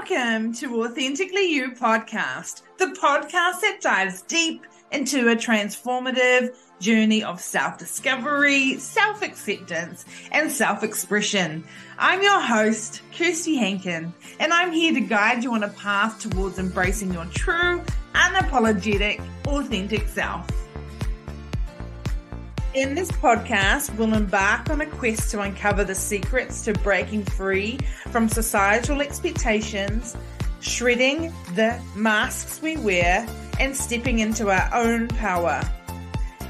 Welcome to Authentically You podcast, the podcast that dives deep into a transformative journey of self discovery, self acceptance, and self expression. I'm your host, Kirsty Hankin, and I'm here to guide you on a path towards embracing your true, unapologetic, authentic self. In this podcast, we'll embark on a quest to uncover the secrets to breaking free from societal expectations, shredding the masks we wear, and stepping into our own power.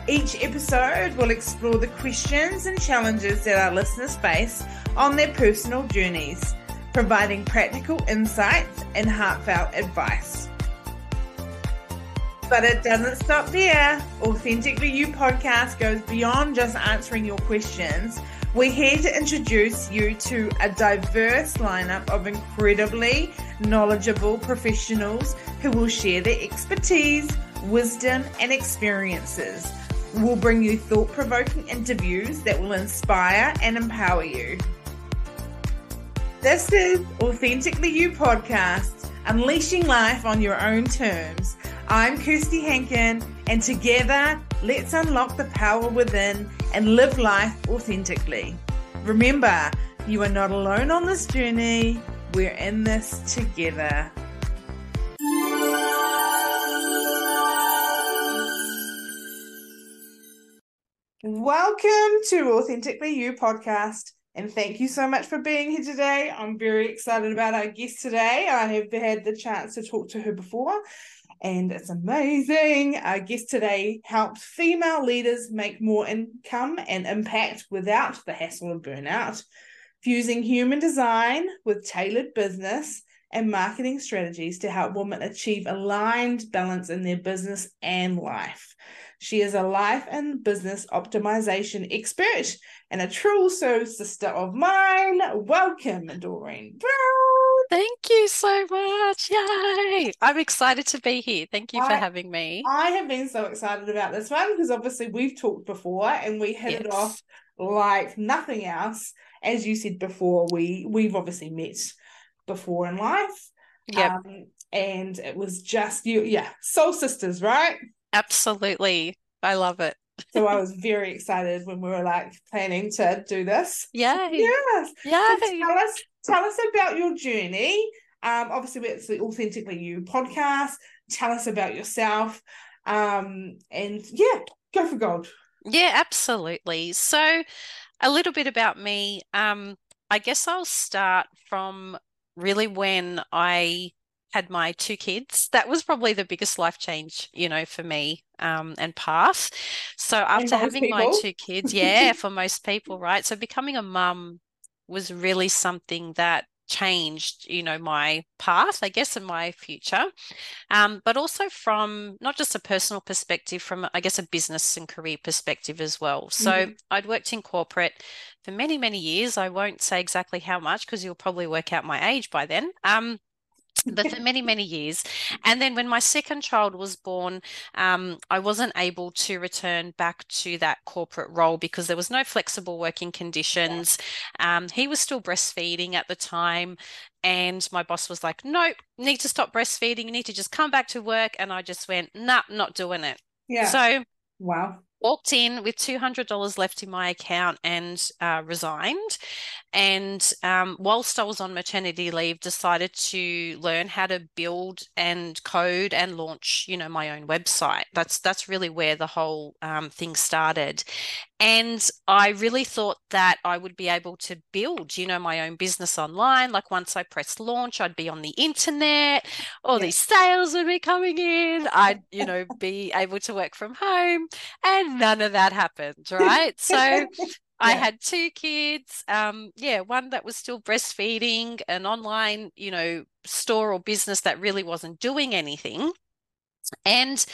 Each episode will explore the questions and challenges that our listeners face on their personal journeys, providing practical insights and heartfelt advice. But it doesn't stop there. Authentically You podcast goes beyond just answering your questions. We're here to introduce you to a diverse lineup of incredibly knowledgeable professionals who will share their expertise, wisdom, and experiences. We'll bring you thought provoking interviews that will inspire and empower you. This is Authentically You podcast, unleashing life on your own terms. I'm Kirsty Hankin, and together, let's unlock the power within and live life authentically. Remember, you are not alone on this journey. We're in this together. Welcome to Authentically You podcast. And thank you so much for being here today. I'm very excited about our guest today. I have had the chance to talk to her before, and it's amazing. Our guest today helps female leaders make more income and impact without the hassle of burnout, fusing human design with tailored business and marketing strategies to help women achieve aligned balance in their business and life. She is a life and business optimization expert and a true soul sister of mine. Welcome, Doreen Brown. Thank you so much. Yay. I'm excited to be here. Thank you for having me. I have been so excited about this one because obviously we've talked before and we hit yes. it off like nothing else. As you said before, we we've obviously met before in life. Yeah. Um, and it was just you, yeah, soul sisters, right? Absolutely. I love it. So I was very excited when we were like planning to do this. Yeah. Yes. Yeah. So tell us tell us about your journey. Um, obviously it's the Authentically You podcast. Tell us about yourself. Um, and yeah, go for gold. Yeah, absolutely. So a little bit about me. Um, I guess I'll start from really when I had my two kids. That was probably the biggest life change, you know, for me um, and path. So after having people. my two kids, yeah, for most people, right? So becoming a mum was really something that changed you know my path i guess in my future um, but also from not just a personal perspective from i guess a business and career perspective as well so mm-hmm. i'd worked in corporate for many many years i won't say exactly how much because you'll probably work out my age by then um, but for many many years. And then when my second child was born um, i wasn't able to return back to that corporate role because there was no flexible working conditions. Um, he was still breastfeeding at the time and my boss was like nope need to stop breastfeeding. You need to just come back to work. And i just went nah not doing it. Yeah. So wow. walked in with $200 left in my account and uh, resigned and um, whilst i was on maternity leave decided to learn how to build and code and launch you know my own website. That's that's really where the whole um, thing started. And i really thought that i would be able to build you know my own business online. Like once i pressed launch i'd be on the internet all these sales would be coming in. I'd you know be able to work from home and none of that happened right? So I had two kids. Um, yeah, one that was still breastfeeding, an online, you know, store or business that really wasn't doing anything. And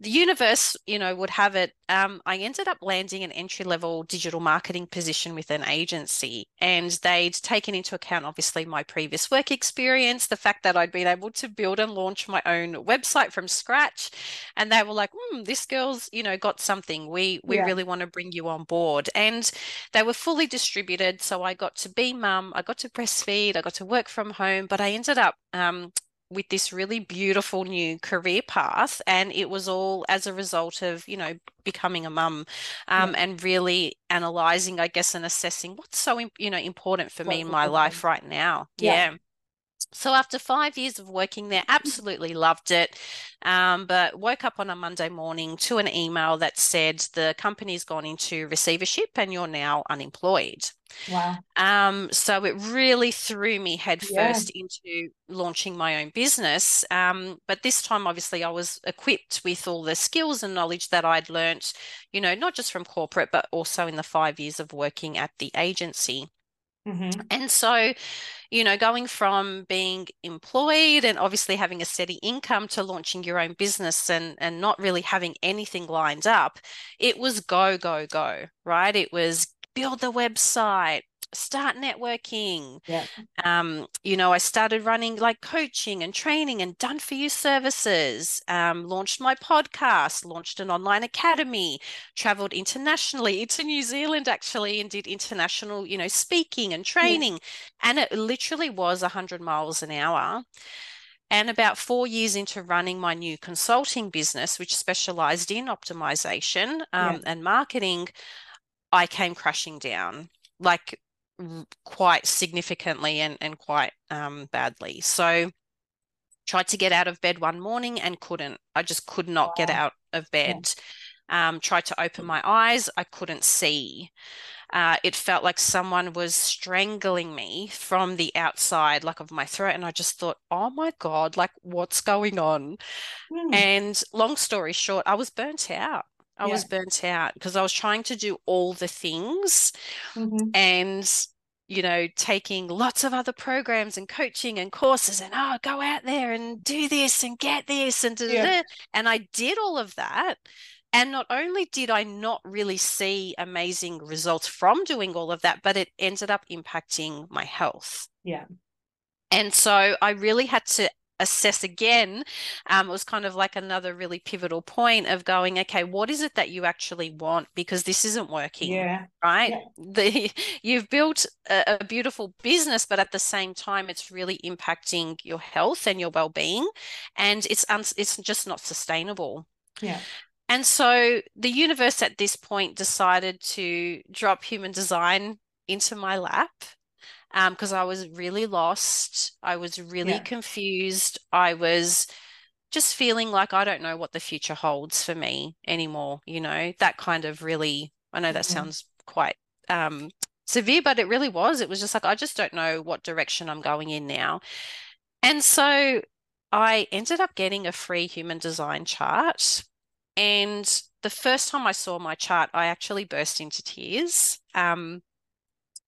the universe, you know, would have it. Um, I ended up landing an entry level digital marketing position with an agency, and they'd taken into account, obviously, my previous work experience, the fact that I'd been able to build and launch my own website from scratch. And they were like, hmm, this girl's, you know, got something. We we yeah. really want to bring you on board. And they were fully distributed. So I got to be mum, I got to breastfeed, I got to work from home, but I ended up um, with this really beautiful new career path and it was all as a result of you know becoming a mum um, yeah. and really analyzing i guess and assessing what's so you know important for me in my life right now yeah. yeah. So after five years of working there, absolutely loved it. Um, but woke up on a Monday morning to an email that said the company's gone into receivership and you're now unemployed. Wow. Um, so it really threw me headfirst yeah. into launching my own business. Um, but this time, obviously, I was equipped with all the skills and knowledge that I'd learnt, you know, not just from corporate, but also in the five years of working at the agency. Mm-hmm. And so, you know, going from being employed and obviously having a steady income to launching your own business and and not really having anything lined up, it was go go go, right? It was build the website, start networking. Yeah. Um, you know, I started running like coaching and training and done for you services, um, launched my podcast, launched an online academy, traveled internationally to New Zealand actually and did international, you know, speaking and training. Yeah. And it literally was 100 miles an hour. And about four years into running my new consulting business, which specialized in optimization um, yeah. and marketing, I came crashing down. Like quite significantly and, and quite um, badly. So tried to get out of bed one morning and couldn't. I just could not wow. get out of bed. Yeah. Um, tried to open my eyes. I couldn't see. Uh, it felt like someone was strangling me from the outside, like of my throat. And I just thought, oh my God, like what's going on? Mm. And long story short, I was burnt out. I yeah. was burnt out because I was trying to do all the things mm-hmm. and you know taking lots of other programs and coaching and courses and oh go out there and do this and get this and yeah. and I did all of that and not only did I not really see amazing results from doing all of that but it ended up impacting my health yeah and so I really had to assess again um, it was kind of like another really pivotal point of going okay what is it that you actually want? Because this isn't working yeah. right? Yeah. the you've built a, a, beautiful business but at the same time it's really impacting your health and your well-being and it's un- it's just not sustainable. Yeah. And so the universe at this point decided to drop human design into my lap because um, I was really lost. I was really yeah. confused. I was just feeling like I don't know what the future holds for me anymore. You know, that kind of really, I know that mm-hmm. sounds quite um, severe, but it really was. It was just like, I just don't know what direction I'm going in now. And so I ended up getting a free human design chart. And the first time I saw my chart, I actually burst into tears. Um,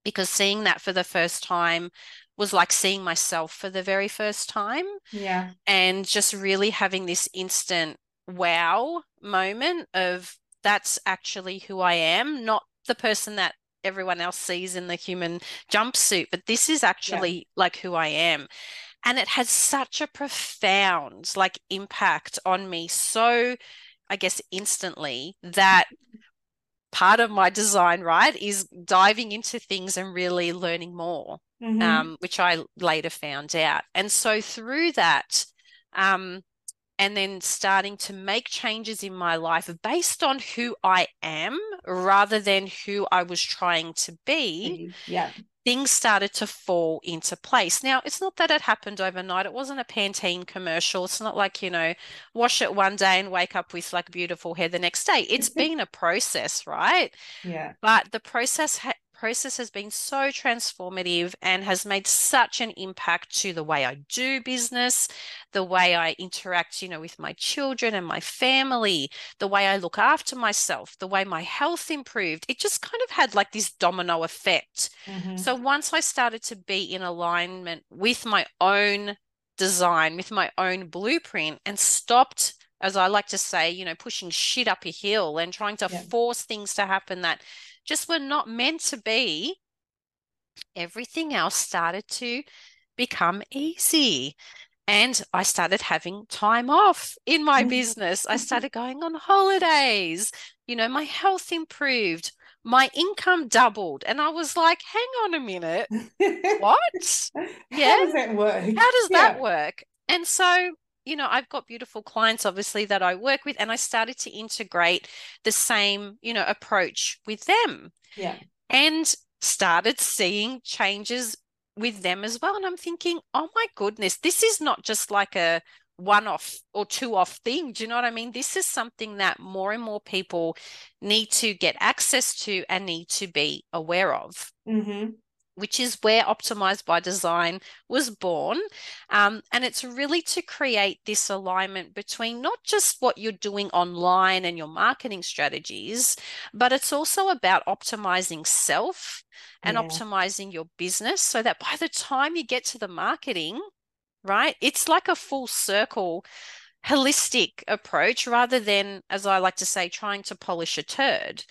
because seeing that for the first time was like seeing myself for the very first time. Yeah. And just really having this instant wow moment of that's actually who I am, not the person that everyone else sees in the human jumpsuit, but this is actually yeah. like who I am. And it has such a profound like impact on me so I guess instantly that part of my design, right, is diving into things and really learning more, mm-hmm. um, which I later found out. And so through that, um, and then starting to make changes in my life based on who I am rather than who I was trying to be. Yeah things started to fall into place. Now, it's not that it happened overnight. It wasn't a Pantene commercial. It's not like, you know, wash it one day and wake up with like beautiful hair the next day. It's been a process, right? Yeah. But the process ha- process has been so transformative and has made such an impact to the way I do business, the way I interact, you know, with my children and my family, the way I look after myself, the way my health improved. It just kind of had like this domino effect. Mm-hmm. So once I started to be in alignment with my own design, with my own blueprint, and stopped as I like to say, you know, pushing shit up a hill and trying to Yeah. force things to happen that just were not meant to be, everything else started to become easy. And I started having time off in my Mhm. business. I started going on holidays. You know, my health improved, my income doubled. And I was like, hang on a minute, what? Yeah. How does that work? How does that work? And so, you know, I've got beautiful clients, obviously, that I work with, and I started to integrate the same, you know, approach with them Yeah. and started seeing changes with them as well. And I'm thinking, oh my goodness, this is not just like a one off or two off thing. Do you know what I mean? This is something that more and more people need to get access to and need to be aware of hmm which is where Optimized by Design was born. Um, and it's really to create this alignment between not just what you're doing online and your marketing strategies, but it's also about optimizing self and Yeah. optimizing your business so that by the time you get to the marketing, right, it's like a full circle holistic approach rather than, as I like to say, trying to polish a turd.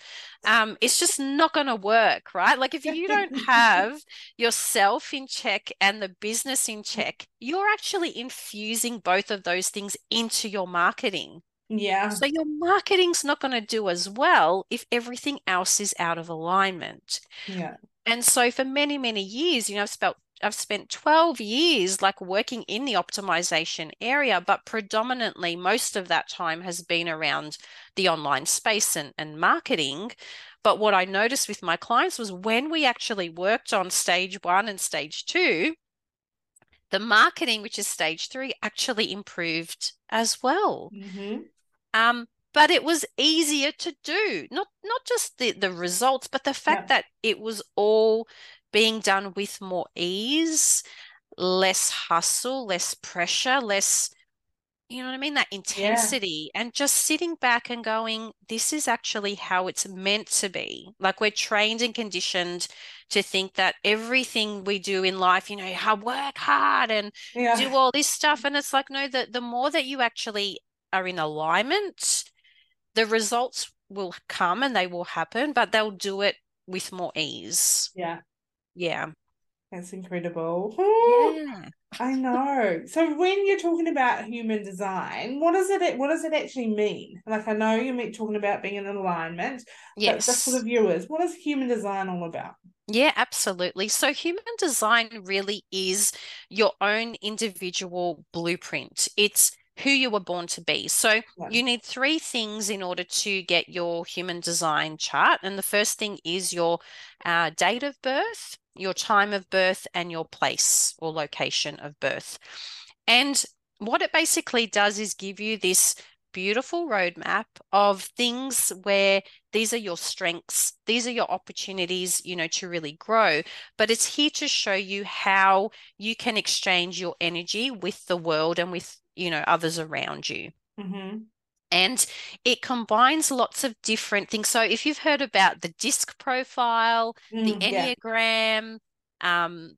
Um, it's just not going to work, right? Like if you don't have yourself in check and the business in check, you're actually infusing both of those things into your marketing. Yeah. So your marketing's not going to do as well if everything else is out of alignment. Yeah. And so for many, many years, you know, I've spent I've spent 12 years like working in the optimization area, but predominantly most of that time has been around the online space and, and marketing. But what I noticed with my clients was when we actually worked on stage one and stage two, the marketing, which is stage three, actually improved as well. hmm Um, but it was easier to do. Not not just the the results, but the fact Yeah. that it was all being done with more ease, less hustle, less pressure, less, you know what I mean? That intensity, and just sitting back and going, this is actually how it's meant to be. Like we're trained and conditioned to think that everything we do in life, you know, how work hard and Yeah. do all this stuff. And it's like, no, the, the more that you actually are in alignment, the results will come and they will happen, but they'll do it with more ease. Yeah. Yeah. That's incredible. Yeah. I know. So when you're talking about human design, what does it what does it actually mean? Like I know you meant talking about being in alignment, but just for the viewers, what is human design all about? Yeah, absolutely. So human design really is your own individual blueprint. It's who you were born to be. So Yeah. you need three things in order to get your human design chart. And the first thing is your uh, date of birth, your time of birth, and your place or location of birth. And what it basically does is give you this beautiful roadmap of things where these are your strengths, these are your opportunities, you know, to really grow. But it's here to show you how you can exchange your energy with the world and with, you know, others around you. hmm And it combines lots of different things. So if you've heard about the disc profile, the Mm, yeah. Enneagram, um,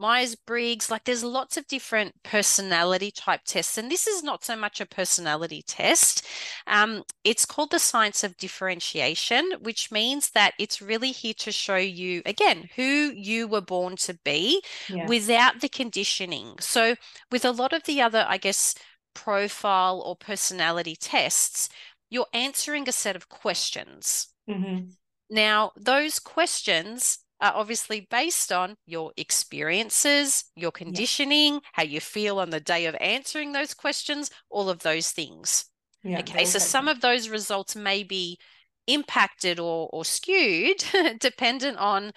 Myers-Briggs, like there's lots of different personality type tests. And this is not so much a personality test. Um, it's called the science of differentiation, which means that it's really here to show you, again, who you were born to be Yeah. without the conditioning. So with a lot of the other, I guess, profile or personality tests, you're answering a set of questions. hmm Now, those questions are obviously based on your experiences, your conditioning, how you feel on the day of answering those questions, all of those things. Yeah. Okay, so some of those results may be impacted or, or skewed dependent on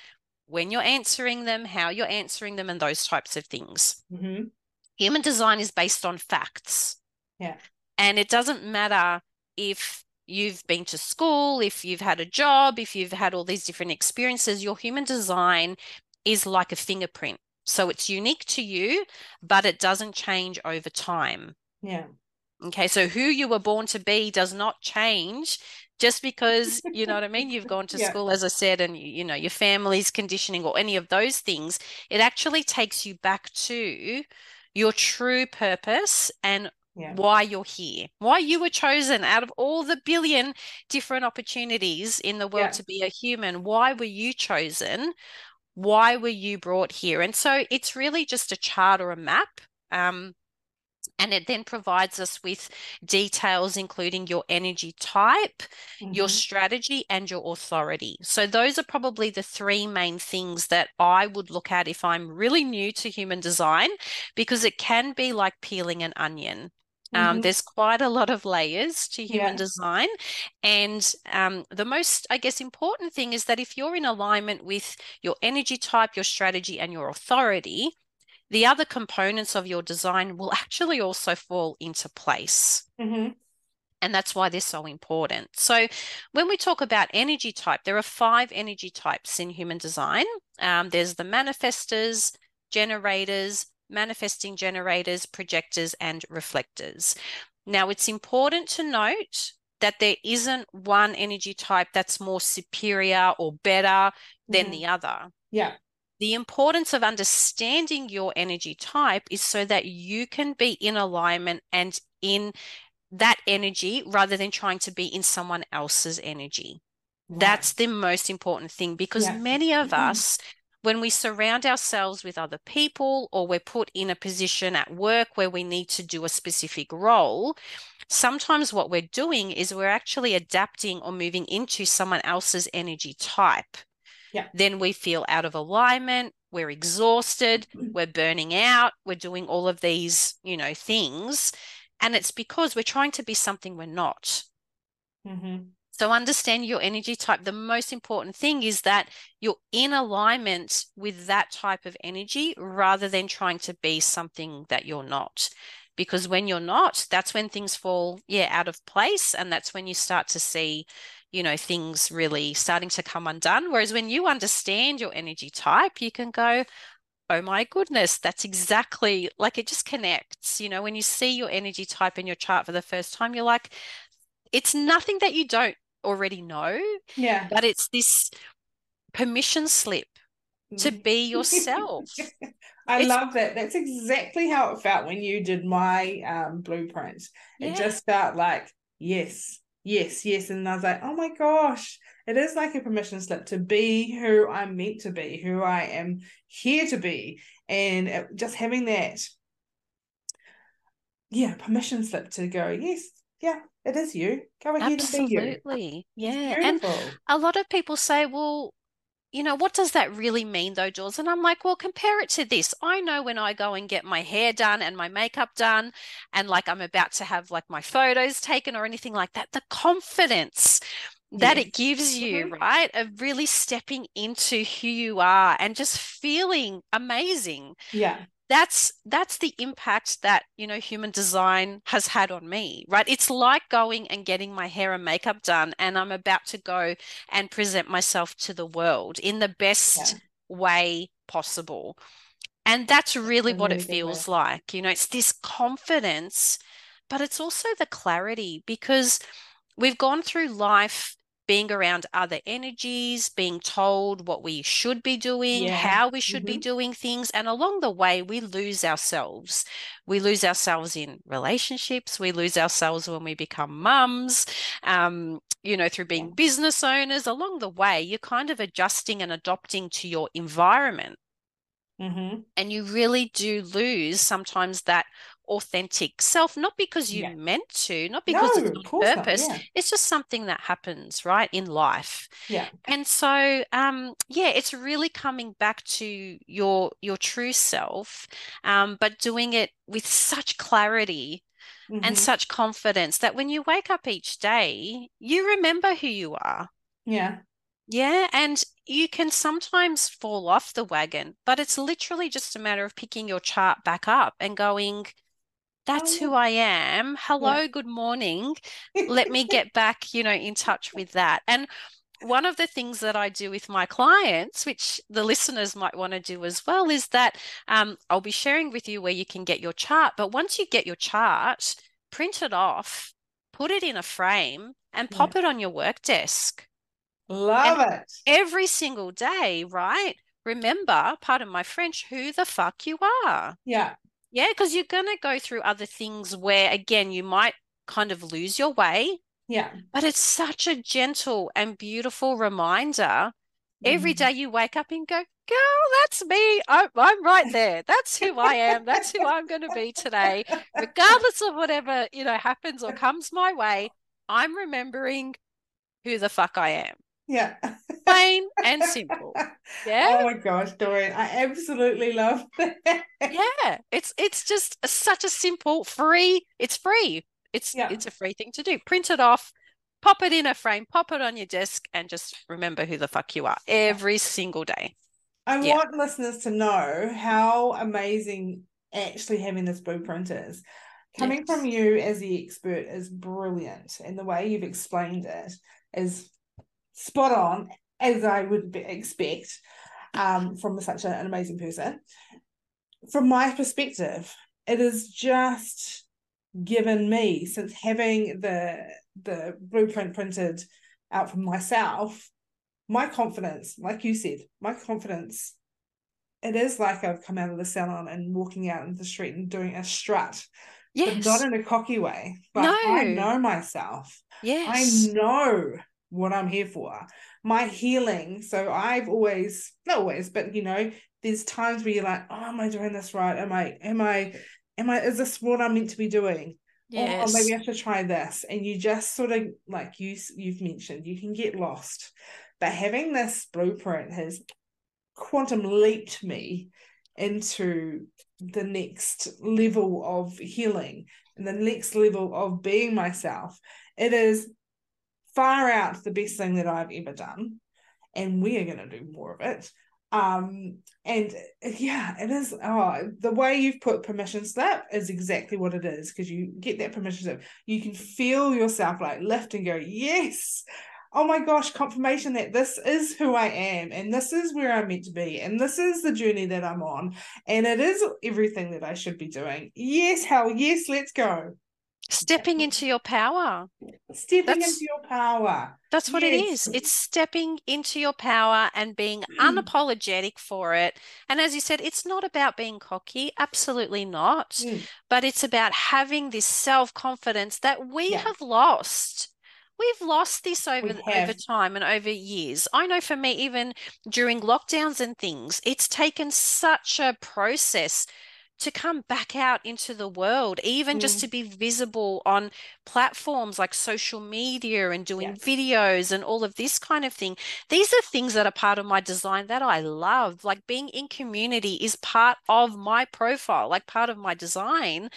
when you're answering them, how you're answering them, and those types of things. hmm Human design is based on facts. Yeah. And it doesn't matter if you've been to school, if you've had a job, if you've had all these different experiences, your human design is like a fingerprint. So it's unique to you, but it doesn't change over time. Yeah. Okay, so who you were born to be does not change just because, you know what I mean? You've gone to Yeah. school, as I said, and you, you know, your family's conditioning or any of those things. It actually takes you back to your true purpose and Yeah. why you're here, why you were chosen out of all the billion different opportunities in the world Yeah. to be a human. Why were you chosen? Why were you brought here? And so it's really just a chart or a map. Um, and it then provides us with details, including your energy type, your Mhm. strategy, and your authority. So, those are probably the three main things that I would look at if I'm really new to human design, because it can be like peeling an onion. Um, Mhm. there's quite a lot of layers to human Yeah. design. And um, the most, I guess, important thing is that if you're in alignment with your energy type, your strategy, and your authority, the other components of your design will actually also fall into place. Mhm. And that's why they're so important. So, when we talk about energy type, there are five energy types in human design. Um, there's the manifestors, generators, manifesting generators, projectors, and reflectors. Now, it's important to note that there isn't one energy type that's more superior or better than Mhm. the other. Yeah. The importance of understanding your energy type is so that you can be in alignment and in that energy rather than trying to be in someone else's energy. That's the most important thing because Yeah. many of mm-hmm. us, when we surround ourselves with other people or we're put in a position at work where we need to do a specific role, sometimes what we're doing is we're actually adapting or moving into someone else's energy type. Yeah. Then we feel out of alignment, we're exhausted, we're burning out, we're doing all of these, you know, things. And it's because we're trying to be something we're not. Mhm. So understand your energy type. The most important thing is that you're in alignment with that type of energy rather than trying to be something that you're not. Because when you're not, that's when things fall, yeah, out of place. And that's when you start to see, you know, things really starting to come undone. Whereas when you understand your energy type, you can go, oh my goodness, that's exactly like it just connects. You know, when you see your energy type in your chart for the first time, you're like, it's nothing that you don't already know, Yeah. but it's this permission slip to be yourself. I It's- love that. That's exactly how it felt when you did my um, blueprint. It just felt like, yes, yes, yes. And I was like, oh my gosh, it is like a permission slip to be who I'm meant to be, who I am here to be. And just having that, yeah, permission slip to go, yes, yeah, it is you. Go ahead and be you. Absolutely. Yeah. And a lot of people say, well, you know, what does that really mean though, Jules? And I'm like, well, compare it to this. I know when I go and get my hair done and my makeup done, and like I'm about to have like my photos taken or anything like that, the confidence that Yes. it gives you, Mhm. right? Of really stepping into who you are and just feeling amazing. Yeah. That's that's the impact that, you know, human design has had on me, right? It's like going and getting my hair and makeup done and I'm about to go and present myself to the world in the best Yeah. way possible. And that's really what it good way. feels like. You know, it's this confidence, but it's also the clarity because we've gone through life being around other energies, being told what we should be doing, Yeah. how we should be Mhm. doing things. And along the way, we lose ourselves. We lose ourselves in relationships. We lose ourselves when we become mums, um, you know, through being Yeah. business owners. Along the way, you're kind of adjusting and adopting to your environment Mm-hmm. and you really do lose sometimes that authentic self not because you Yeah. meant to not because No, it's of on course not. purpose Yeah. it's just something that happens right in life Yeah. and so um yeah it's really coming back to your your true self um but doing it with such clarity and Mhm. such confidence that when you wake up each day you remember who you are Yeah. yeah, and you can sometimes fall off the wagon, but it's literally just a matter of picking your chart back up and going, that's who I am. Hello, good morning. Let me get back, you know, in touch with that. And one of the things that I do with my clients, which the listeners might want to do as well, is that um, I'll be sharing with you where you can get your chart. But once you get your chart, print it off, put it in a frame, and Yeah. pop it on your work desk Love it. every single day, right? Remember, pardon my French, who the fuck you are. Yeah. Yeah, because you're going to go through other things where, again, you might kind of lose your way. Yeah. But it's such a gentle and beautiful reminder. Every Mhm. day you wake up and go, girl, that's me. I'm, I'm right there. That's who I am. That's who I'm going to be today. Regardless of whatever, you know, happens or comes my way, I'm remembering who the fuck I am. Yeah. Plain and simple. Yeah. Oh my gosh, Doreen, I absolutely love that. Yeah. It's it's just such a simple free, it's free. It's Yeah. it's a free thing to do. Print it off, pop it in a frame, pop it on your desk, and just remember who the fuck you are every single day. I Yeah. want listeners to know how amazing actually having this blueprint is. Coming from you as the expert is brilliant, and the way you've explained it is spot on, as I would be, expect um, from such an amazing person. From my perspective, it is just given me since having the the blueprint printed out for myself my confidence like you said my confidence it is like i've come out of the salon and walking out into the street and doing a strut Yes. but not in a cocky way but i know myself yes. i know what i'm here for my healing so i've always not always but you know there's times where you're like oh am i doing this right am i am i am i is this what i'm meant to be doing oh, Yes. or maybe I should try this. And you just sort of like you you've mentioned, you can get lost. But having this blueprint has quantum leaped me into the next level of healing and the next level of being myself. It is far out the best thing that I've ever done. And we are going to do more of it. Um, and yeah, it is. Oh, the way you've put permission slip is exactly what it is because you get that permission slip. You can feel yourself like lift and go, yes. Oh my gosh, confirmation that this is who I am and this is where I'm meant to be and this is the journey that I'm on and it is everything that I should be doing. Yes, hell yes, let's go. Stepping into your power. Stepping That's- into your power. That's what it Yes. is. It's stepping into your power and being unapologetic for it. And as you said, it's not about being cocky, absolutely not. Mm. But it's about having this self-confidence that we Yeah. have lost. We've lost this over over time and over years. I know for me, even during lockdowns and things, it's taken such a process to come back out into the world, even just Mm. to be visible on platforms like social media and doing Yeah. videos and all of this kind of thing. These are things that are part of my design that I love. Like being in community is part of my profile, like part of my design.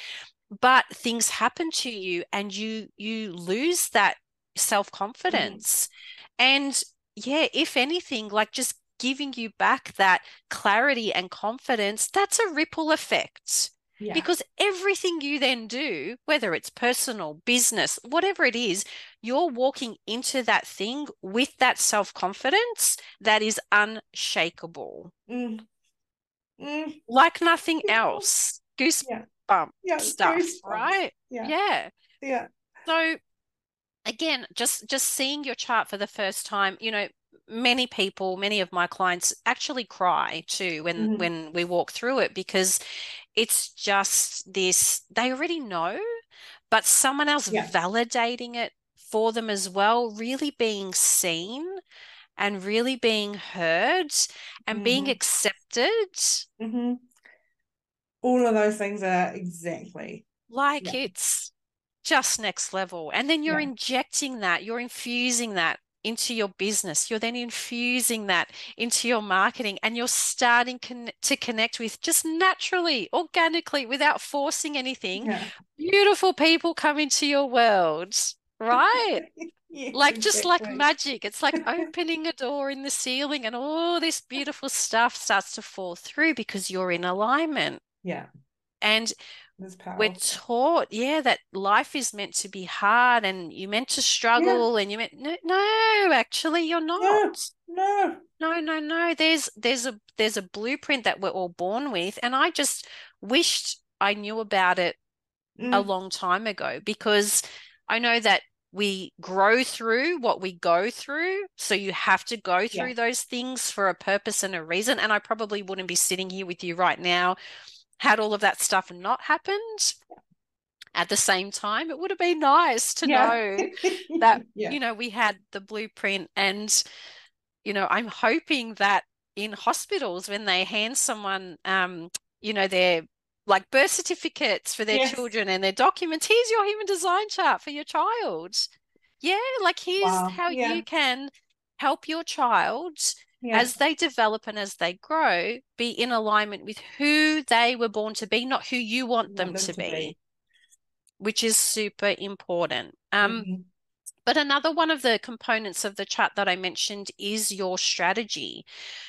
But things happen to you and you you lose that self-confidence. And yeah, if anything, like just giving you back that clarity and confidence, that's a ripple effect. Yeah. Because everything you then do, whether it's personal, business, whatever it is, you're walking into that thing with that self confidence that is unshakable, Mm. Mm. like nothing else. Goosebump Yeah. Yeah. stuff, goosebumps. right? Yeah. Yeah. Yeah. So again, just just seeing your chart for the first time, you know, many people, many of my clients actually cry too when Mhm. when we walk through it because it's just this they already know, but someone else Yeah. validating it for them as well, really being seen and really being heard and being Mhm. accepted. hmm All of those things are exactly. Like Yeah. it's just next level. And then you're Yeah. injecting that, you're infusing that into your business. You're then infusing that into your marketing and you're starting con- to connect with just naturally, organically, without forcing anything. Yeah. Beautiful people come into your world, right? Yes, Like just like magic. It's like opening a door in the ceiling and all this beautiful stuff starts to fall through because you're in alignment. Yeah. And we're taught, yeah, that life is meant to be hard and you're meant to struggle and you meant no, no, actually you're not. No. No, no, no. There's there's a there's a blueprint that we're all born with, and I just wished I knew about it a Mm. long time ago because I know that we grow through what we go through. So you have to go through those things for a purpose and a reason. And I probably wouldn't be sitting here with you right now had all of that stuff not happened at the same time, it would have been nice to Yeah. know that, Yeah. you know, we had the blueprint. And, you know, I'm hoping that in hospitals, when they hand someone, um, you know, their like birth certificates for their Yes. children and their documents, here's your human design chart for your child. Yeah, like here's Wow. how Yeah. you can help your child Yeah. as they develop and as they grow be in alignment with who they were born to be, not who you want Want them, to, be, which is super important. Um, Mhm. But another one of the components of the chart that I mentioned is your strategy.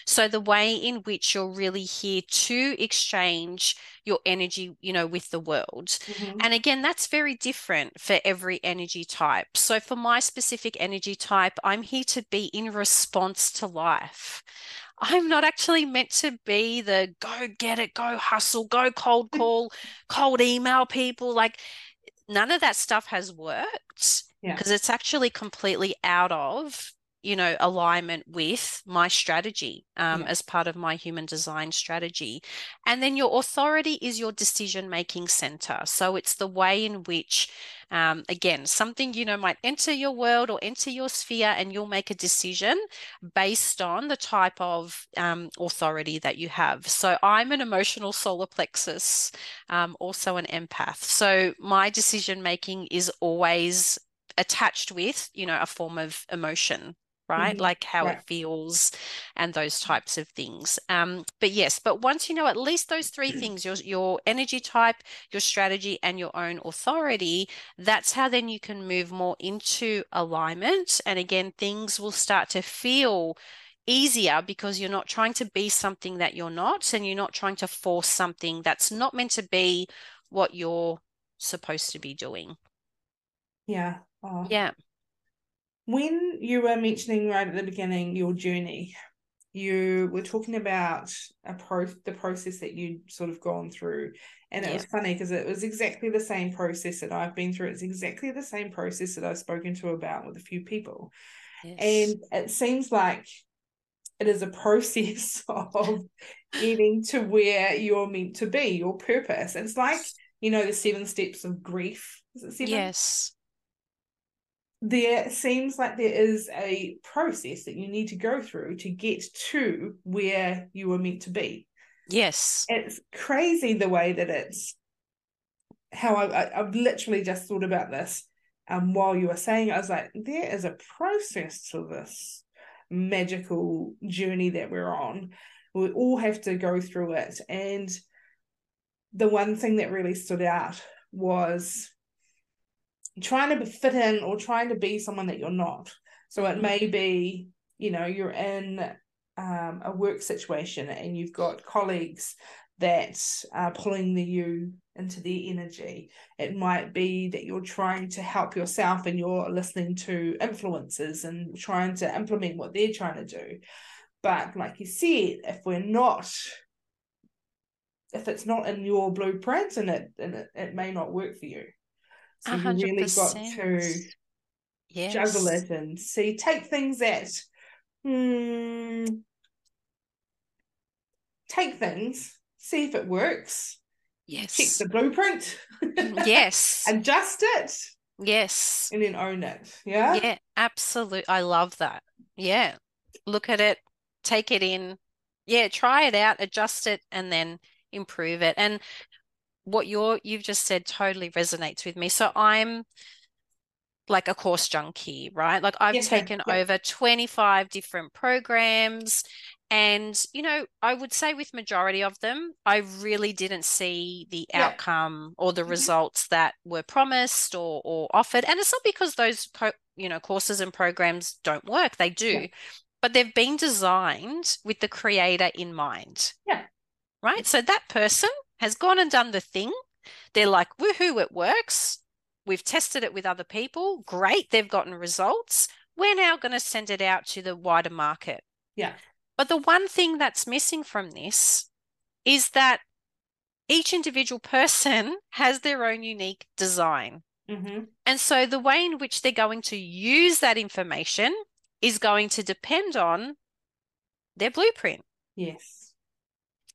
So the way in which you're really here to exchange your energy, you know, with the world. Mhm. And again, that's very different for every energy type. So for my specific energy type, I'm here to be in response to life. I'm not actually meant to be the go get it, go hustle, go cold call, cold email people. Like none of that stuff has worked Yeah. because it's actually completely out of you know alignment with my strategy um, Yeah. as part of my human design strategy and then your authority is your decision making center so it's the way in which um, again something you know might enter your world or enter your sphere and you'll make a decision based on the type of um, authority that you have so i'm an emotional solar plexus um, also an empath so my decision making is always attached with you know a form of emotion right Mhm. like how Right. it feels and those types of things um but yes but once you know at least those three things your your energy type your strategy and your own authority that's how then you can move more into alignment and again things will start to feel easier because you're not trying to be something that you're not and you're not trying to force something that's not meant to be what you're supposed to be doing Yeah. Oh. yeah When you were mentioning right at the beginning your journey, you were talking about a pro the process that you'd sort of gone through. And it Yeah. was funny because it was exactly the same process that I've been through. It's exactly the same process that I've spoken to about with a few people. yes And it seems like it is a process of getting to where you're meant to be, your purpose. It's like, you know, the seven steps of grief. Is it seven? yes there seems like there is a process that you need to go through to get to where you were meant to be. yes It's crazy the way that it's how I, I I've literally just thought about this um while you were saying I was like, there is a process to this magical journey that we're on. We all have to go through it. And the one thing that really stood out was trying to fit in or trying to be someone that you're not. So it Mhm. may be, you know, you're in um, a work situation and you've got colleagues that are pulling the you into their energy. It might be that you're trying to help yourself and you're listening to influencers and trying to implement what they're trying to do. But like you said, if we're not if it's not in your blueprint and it and it, it may not work for you. So A you really got to yes. juggle it and see take things that hmm take things see if it works Yes. check the blueprint yes. adjust it yes. and then own it yeah? Yeah absolutely I love that. Yeah. Look at it take it in. Yeah try it out adjust it and then improve it. And what you're you've just said totally resonates with me so I'm like a course junkie, right? Like I've Yes, taken over 25 different programs and you know, I would say with majority of them, I really didn't see the Yeah. outcome or the Mhm. results that were promised or or offered. And it's not because those co- you know, courses and programs don't work. They do. Yeah. But they've been designed with the creator in mind. Yeah. Right? So that person has gone and done the thing. They're like, woohoo, it works. We've tested it with other people. Great, they've gotten results. We're now going to send it out to the wider market. Yeah. But the one thing that's missing from this is that each individual person has their own unique design. hmm And so the way in which they're going to use that information is going to depend on their blueprint. yes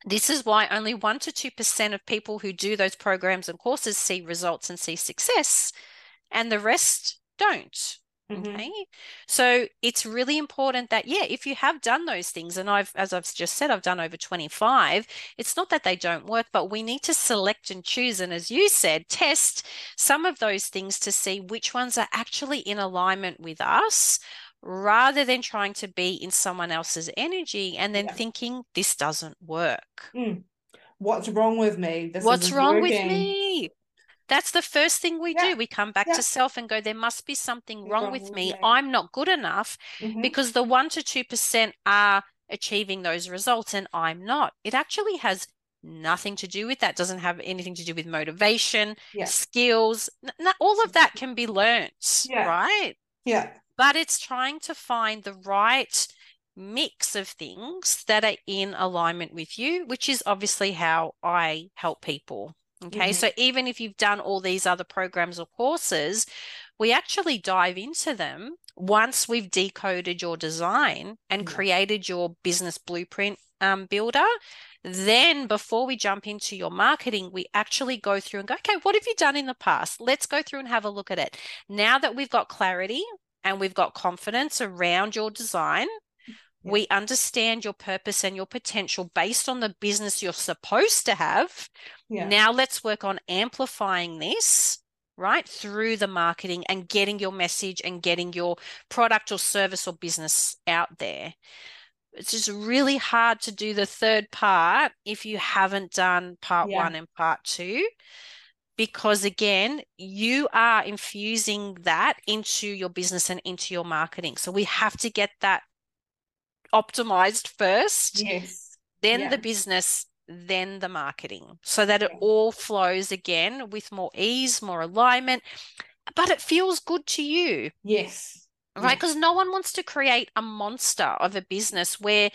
This is why only 1% to 2% of people who do those programs and courses see results and see success, and the rest don't. Mhm. Okay. So it's really important that, yeah, if you have done those things, and I've, as I've just said, I've done over 25, it's not that they don't work, but we need to select and choose. And as you said, test some of those things to see which ones are actually in alignment with us rather than trying to be in someone else's energy and then Yeah. thinking this doesn't work. Mm. What's wrong with me? This What's wrong with me? That's the first thing we Yeah, do. We come back yeah. to self and go, there must be something wrong wrong with with me. me. I'm not good enough Mhm. because the 1% to 2% are achieving those results and I'm not. It actually has nothing to do with that. Doesn't have anything to do with motivation, skills. All of that can be learnt, right? Yeah. But it's trying to find the right mix of things that are in alignment with you, which is obviously how I help people. Okay. Mhm. So even if you've done all these other programs or courses, we actually dive into them once we've decoded your design and created your business blueprint um, builder. Then, before we jump into your marketing, we actually go through and go, okay, what have you done in the past? Let's go through and have a look at it. Now that we've got clarity and we've got confidence around your design, we understand your purpose and your potential based on the business you're supposed to have. Yeah. Now let's work on amplifying this, right, through the marketing and getting your message and getting your product or service or business out there. It's just really hard to do the third part if you haven't done part Yeah. one and part two. Because again, you are infusing that into your business and into your marketing. So we have to get that optimized first Yes. then Yeah. the business, then the marketing, so that it all flows again with more ease, more alignment, but it feels good to you, Yes. right? Because no one wants to create a monster of a business where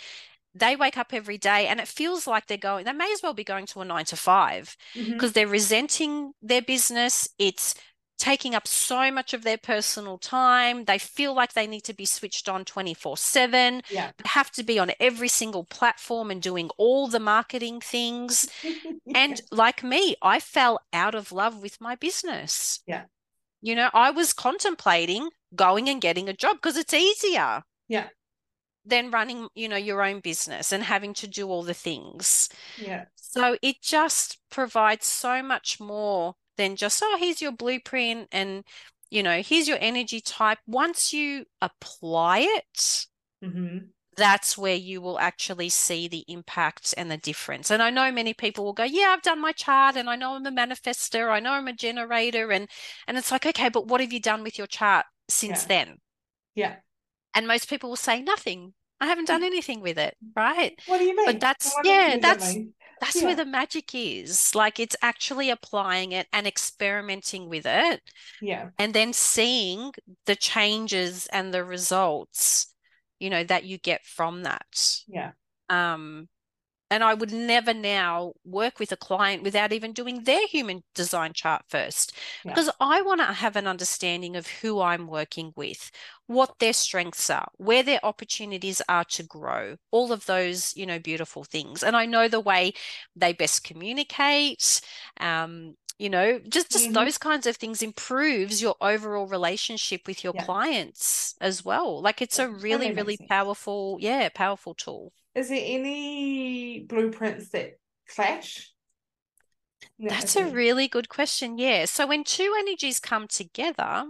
they wake up every day and it feels like they're going, they may as well be going to a nine to five Mhm. because they're resenting their business. It's taking up so much of their personal time. They feel like they need to be switched on 24 7 Yeah. have to be on every single platform and doing all the marketing things. And like me, I fell out of love with my business. Yeah. You know, I was contemplating going and getting a job because it's easier Yeah. Than running, you know, your own business and having to do all the things. Yeah. So it just provides so much more than just, oh, here's your blueprint and, you know, here's your energy type. Once you apply it, hmm that's where you will actually see the impact and the difference. And I know many people will go, "Yeah, I've done my chart and I know I'm a manifester, I know I'm a generator and and it's like, "Okay, but what have you done with your chart since Yeah. then?" Yeah. And most people will say, "Nothing. I haven't done anything with it." Right? What do you mean? But that's What yeah, that's that's Yeah. where the magic is. Like it's actually applying it and experimenting with it Yeah. and then seeing the changes and the results, you know, that you get from that. Yeah. Um, and I would never now work with a client without even doing their human design chart first, Yeah. because I want to have an understanding of who I'm working with, what their strengths are, where their opportunities are to grow, all of those, you know, beautiful things. And I know the way they best communicate, um, you know, just just Mhm. those kinds of things improves your overall relationship with your Yeah. clients as well. Like it's a really, really sense. powerful, yeah, powerful tool. Is there any blueprints that clash? No, That's a really good question. Yeah. So when two energies come together,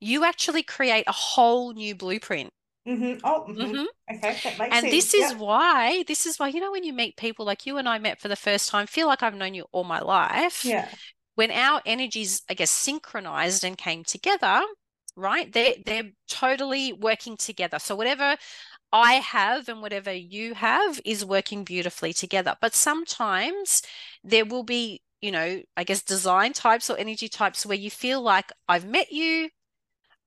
you actually create a whole new blueprint. Mhm. Oh, mhm. Mhm. Okay, that makes And sense. this is Yep. why, this is why, you know, when you meet people like you and I met for the first time, feel like I've known you all my life. Yeah. When our energies, I guess, synchronized and came together, right? They're they're totally working together. So whatever I have and whatever you have is working beautifully together. But sometimes there will be, you know, I guess design types or energy types where you feel like I've met you,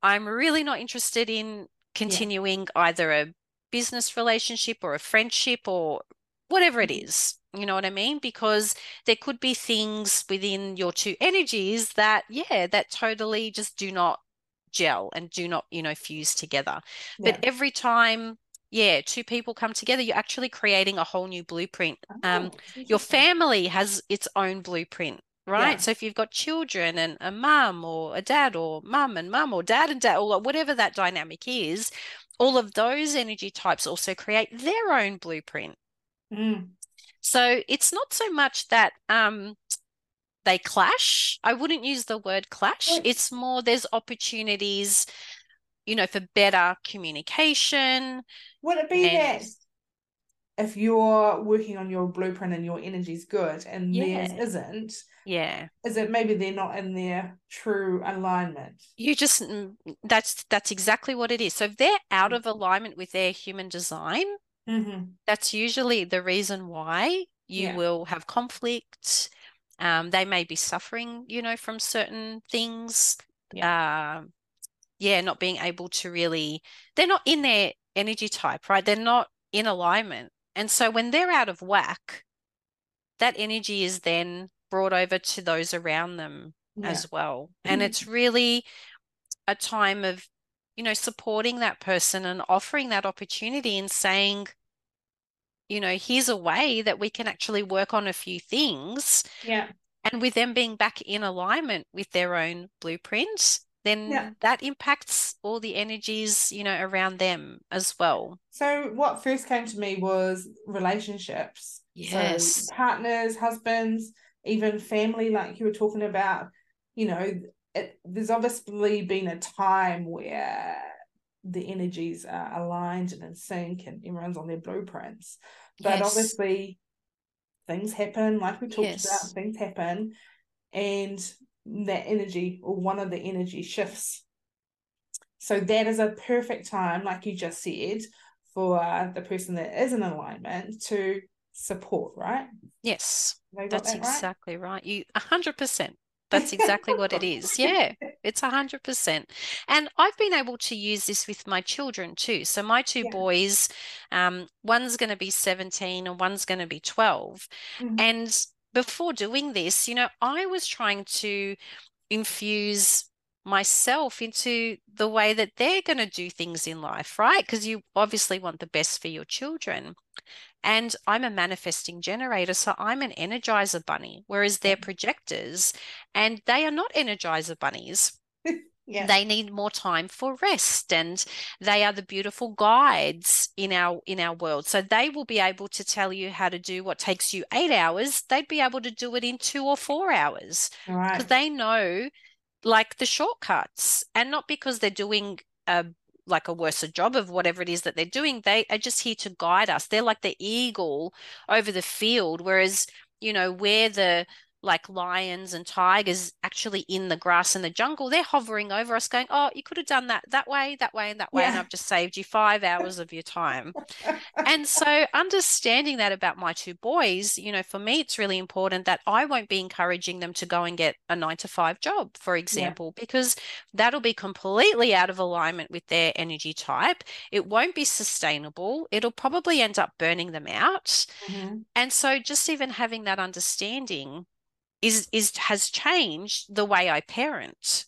I'm really not interested in continuing either a business relationship or a friendship or whatever it Mhm. You know what I mean? Because there could be things within your two energies that, yeah, that totally just do not gel and do not, you know, fuse together. Yeah. But every time yeah, two people come together, you're actually creating a whole new blueprint. Um, Oh, your family has its own blueprint, right? Yeah. So if you've got children and a mum or a dad or mum and mum or dad and dad or whatever that dynamic is, all of those energy types also create their own blueprint. Mm, So it's not so much that um, they clash. I wouldn't use the word clash. It's more there's opportunities, you know, for better communication. Would it be that if you're working on your blueprint and your energy's good and theirs isn't, yeah, is it maybe they're not in their true alignment? you just mm, that's that's exactly what it is. So if they're out Mm. of alignment with their human design, Mm-hmm. that's usually the reason why you Yeah. will have conflict. Um, they may be suffering, you know, from certain things. Um, yeah, not being able to really, they're not in their energy type, right? They're not in alignment. And so when they're out of whack, that energy is then brought over to those around them Yeah. as well. And mm-hmm. it's really a time of, you know, supporting that person and offering that opportunity and saying, you know, here's a way that we can actually work on a few things. Yeah. And with them being back in alignment with their own blueprints, then Yeah. that impacts all the energies, you know, around them as well. So what first came to me was relationships. Yes. So partners, husbands, even family, like you were talking about, you know, it, there's obviously been a time where the energies are aligned and in sync and everyone's on their blueprints. But Yes. obviously things happen, like we talked about, things happen and that energy or one of the energy shifts. So that is a perfect time, like you just said, for the person that is in alignment to support, right? Yes. Have I got That's that exactly right. You a hundred percent. That's exactly what it is. Yeah, it's a hundred percent. And I've been able to use this with my children too. So my two Yeah. boys, um, one's going to be 17 and one's going to be 12. Mhm. And before doing this, you know, I was trying to infuse myself into the way that they're going to do things in life, right? Because you obviously want the best for your children. And I'm a manifesting generator, so I'm an energizer bunny, whereas they're mm-hmm. projectors and they are not energizer bunnies. Yeah. They need more time for rest and they are the beautiful guides in our in our world. So they will be able to tell you how to do what takes you 8 hours, they'd be able to do it in 2 or 4 hours All because they know like the shortcuts. And not because they're doing a like a worse job of whatever it is that they're doing. They are just here to guide us. They're like the eagle over the field whereas you know we're the like lions and tigers actually in the grass and the jungle they're hovering over us going oh you could have done that that way that way and that way and I've just saved you 5 hours of your time and so understanding that about my two boys, you know, for me, it's really important that I won't be encouraging them to go and get a nine to five job, for example, because that'll be completely out of alignment with their energy type. It won't be sustainable. It'll probably end up burning them out. Mhm. And so just even having that understanding is is has changed the way I parent.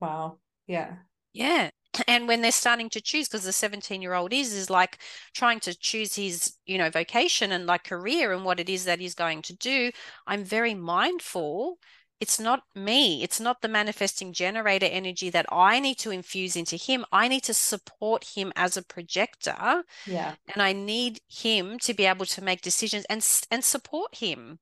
Wow. Yeah. Yeah. And when they're starting to choose, because the 17 year old is, is like trying to choose his, you know, vocation and like career and what it is that he's going to do, I'm very mindful. It's not me. It's not the manifesting generator energy that I need to infuse into him. I need to support him as a projector Yeah. and I need him to be able to make decisions and and support him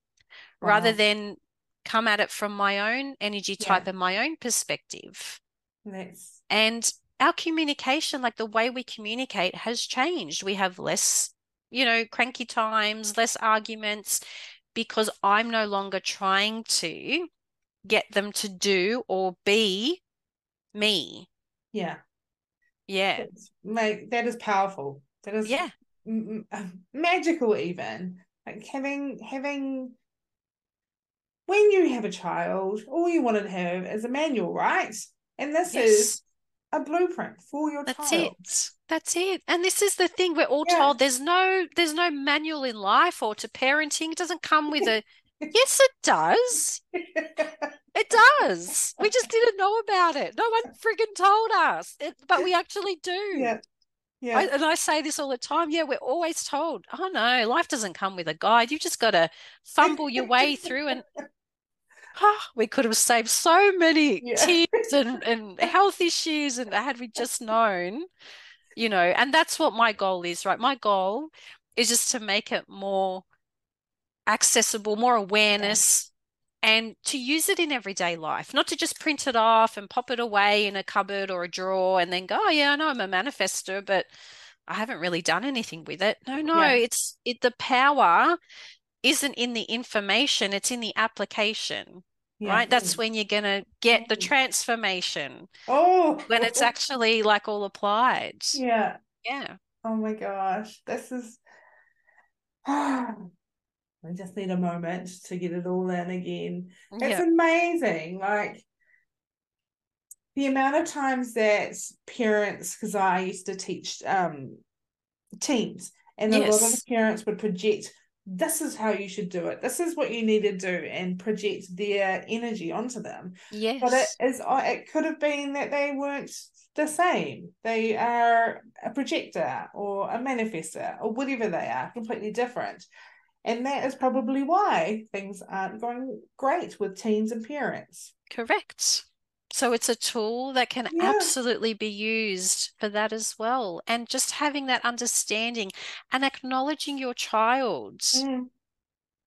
rather than come at it from my own energy Yeah. type and my own perspective. That's And our communication, like the way we communicate, has changed. We have less, you know, cranky times, less arguments, because I'm no longer trying to get them to do or be me. yeah. Yeah. That's, like that is powerful. That is Yeah. m- m- magical even like having having when you have a child all you want to have is a manual right and this is a blueprint for your That's child it. That's it. And this is the thing we're all Yeah. told there's no there's no manual in life or to parenting. It doesn't come with a Yes, it does. It does. We just didn't know about it. No one friggin' told us. It, but we actually do. yeah Yeah. I, and I say this all the time. Yeah, we're always told, oh no, life doesn't come with a guide. You've just got to fumble your way through. And oh, we could have saved so many Yeah. tears and, and health issues. And had we just known, you know, and that's what my goal is, right? My goal is just to make it more accessible, more awareness, and to use it in everyday life, not to just print it off and pop it away in a cupboard or a drawer and then go, oh, yeah, I know I'm a manifester, but I haven't really done anything with it. No, no, Yeah. it's it the power isn't in the information, it's in the application, Yeah. right? That's when you're gonna get the Mm. transformation Oh, when it's actually like all applied. yeah. Yeah. Oh my gosh, this is. I just need a moment to get it all in again. It's Yeah. amazing. Like the amount of times that parents, because I used to teach um teams, and a lot of the parents would project, this is how you should do it, this is what you need to do, and project their energy onto them. But it Yes. is uh, it could have been that they weren't the same. They are a projector or a manifester or whatever they are, completely different. And that is probably why things aren't going great with teens and parents. Correct. So it's a tool that can Yeah. absolutely be used for that as well. And just having that understanding and acknowledging your child Mm,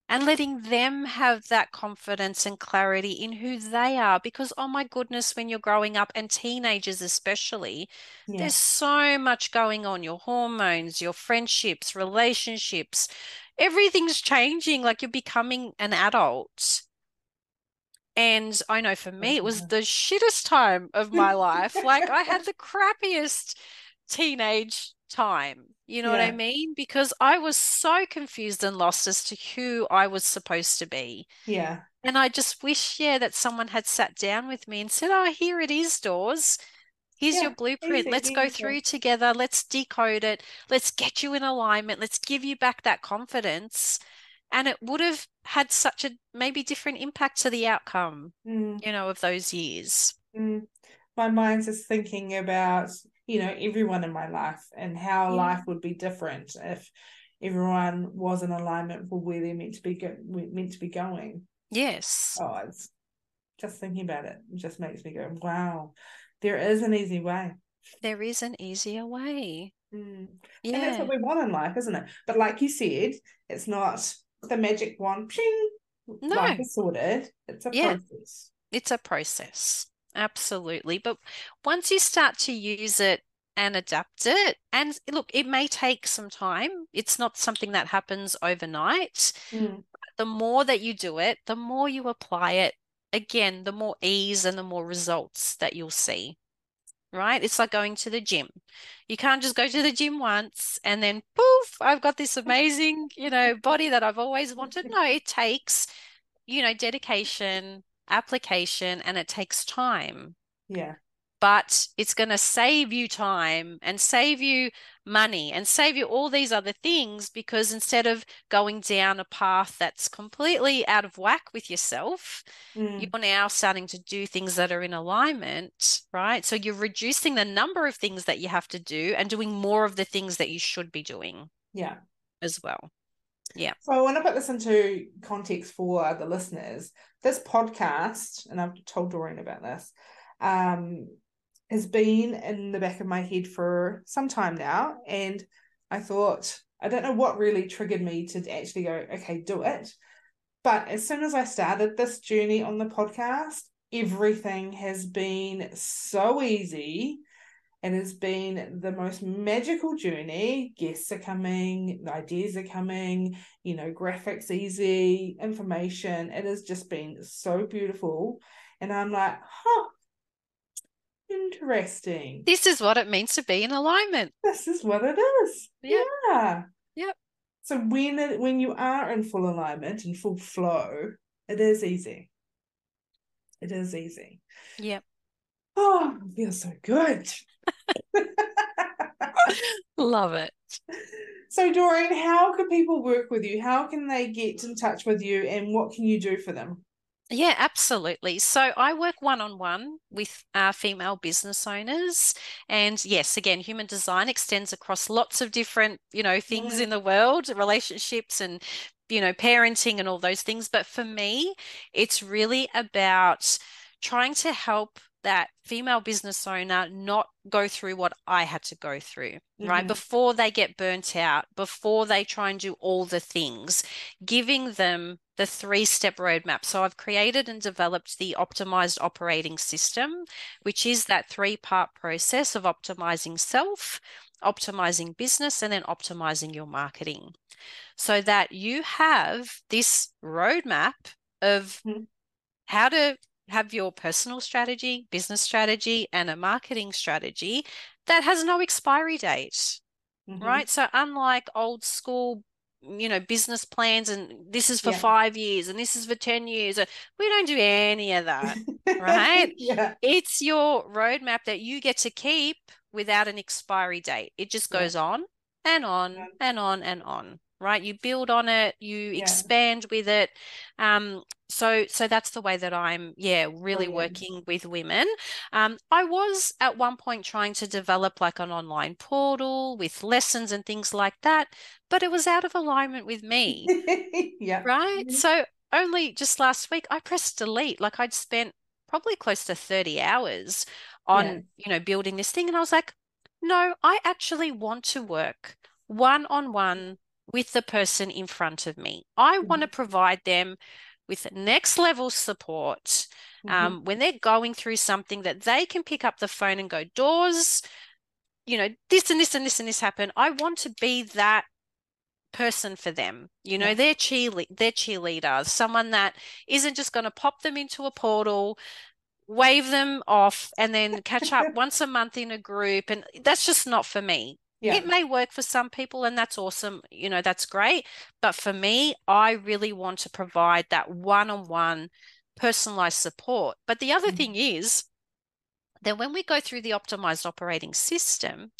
and letting them have that confidence and clarity in who they are. Because, oh my goodness, when you're growing up and teenagers especially, yeah. there's so much going on, your hormones, your friendships, relationships, everything's changing. Like you're becoming an adult. And I know for me, it was the shittest time of my life. Like I had the crappiest teenage time. You know what I mean? Because I was so confused and lost as to who I was supposed to be. Yeah. And I just wish, yeah, that someone had sat down with me and said, Oh, here it is, Dawes. Here's your blueprint. easy, Let's go through together. Let's decode it. Let's get you in alignment. Let's give you back that confidence. And it would have had such a maybe different impact to the outcome, Mm, you know, of those years. mm. My mind's just thinking about, you know, everyone in my life and how Yeah. life would be different if everyone was in alignment for where they're meant to be go- meant to be going. Yes, Oh, it's just thinking about it, it just makes me go, wow, there is an easy way. there is an easier way. Mm. And that's what we want in life, isn't it? But like you said, it's not the magic wand, ping, No. life is sorted. It's a Yeah. process. It's a process. Absolutely. But once you start to use it and adapt it, and look, it may take some time. It's not something that happens overnight. Mm. The more that you do it, the more you apply it, again, the more ease and the more results that you'll see. Right? It's like going to the gym. You can't just go to the gym once and then poof, I've got this amazing, you know, body that I've always wanted. No, it takes, you know, dedication, application, and it takes time. Yeah. But it's going to save you time and save you money and save you all these other things because instead of going down a path that's completely out of whack with yourself, Mm. you're now starting to do things that are in alignment, right? So you're reducing the number of things that you have to do and doing more of the things that you should be doing Yeah. as well. Yeah. So I want to put this into context for the listeners. This podcast, and I've told Doreen about this, um, has been in the back of my head for some time now. And I thought, I don't know what really triggered me to actually go, okay, do it. But as soon as I started this journey on the podcast, everything has been so easy. It has been the most magical journey. Guests are coming, ideas are coming, you know, graphics easy, information. It has just been so beautiful. And I'm like, huh, interesting. This is what it means to be in alignment. This is what it is. Yep. Yeah. Yep. So when it, when you are in full alignment and full flow, it is easy. It is easy. Yep. Oh, it feels so good. Love it. So, Doreen, how can people work with you? How can they get in touch with you and what can you do for them? Yeah, absolutely. So I work one on one with uh, female business owners. And yes, again, human design extends across lots of different, you know, things Mm. in the world, relationships and, you know, parenting and all those things. But for me, it's really about trying to help that female business owner not go through what I had to go through, right? Mhm. Before they get burnt out, before they try and do all the things, giving them the three step roadmap. So I've created and developed the optimized operating system, which is that three part process of optimizing self, optimizing business, and then optimizing your marketing so that you have this roadmap of Mhm. how to have your personal strategy, business strategy, and a marketing strategy that has no expiry date, Mhm. right? So, unlike old school, you know, business plans, and this is for Yeah. five years and this is for 10 years, we don't do any of that, right? Yeah. It's your roadmap that you get to keep without an expiry date. It just Yeah. goes on and on Yeah. and on and on, right? You build on it, you Yeah. expand with it. Um, so so that's the way that I'm, yeah, really Brilliant. working with women. Um, I was at one point trying to develop like an online portal with lessons and things like that, but it was out of alignment with me, Yeah. right? Mhm. So only just last week I pressed delete. Like I'd spent probably close to 30 hours on, Yeah. you know, building this thing. And I was like, no, I actually want to work one on one with the person in front of me. I want to Mhm. provide them with next level support Mhm. um, when they're going through something that they can pick up the phone and go, doors, you know, this and this and this and this happened. I want to be that person for them. You know, Yeah. they're cheerle- they're cheerleaders, someone that isn't just going to pop them into a portal, wave them off, and then catch up once a month in a group. And that's just not for me. Yeah. It may work for some people, and that's awesome. You know, that's great. But for me, I really want to provide that one on one personalized support. But the other Mhm. thing is that when we go through the optimized operating system,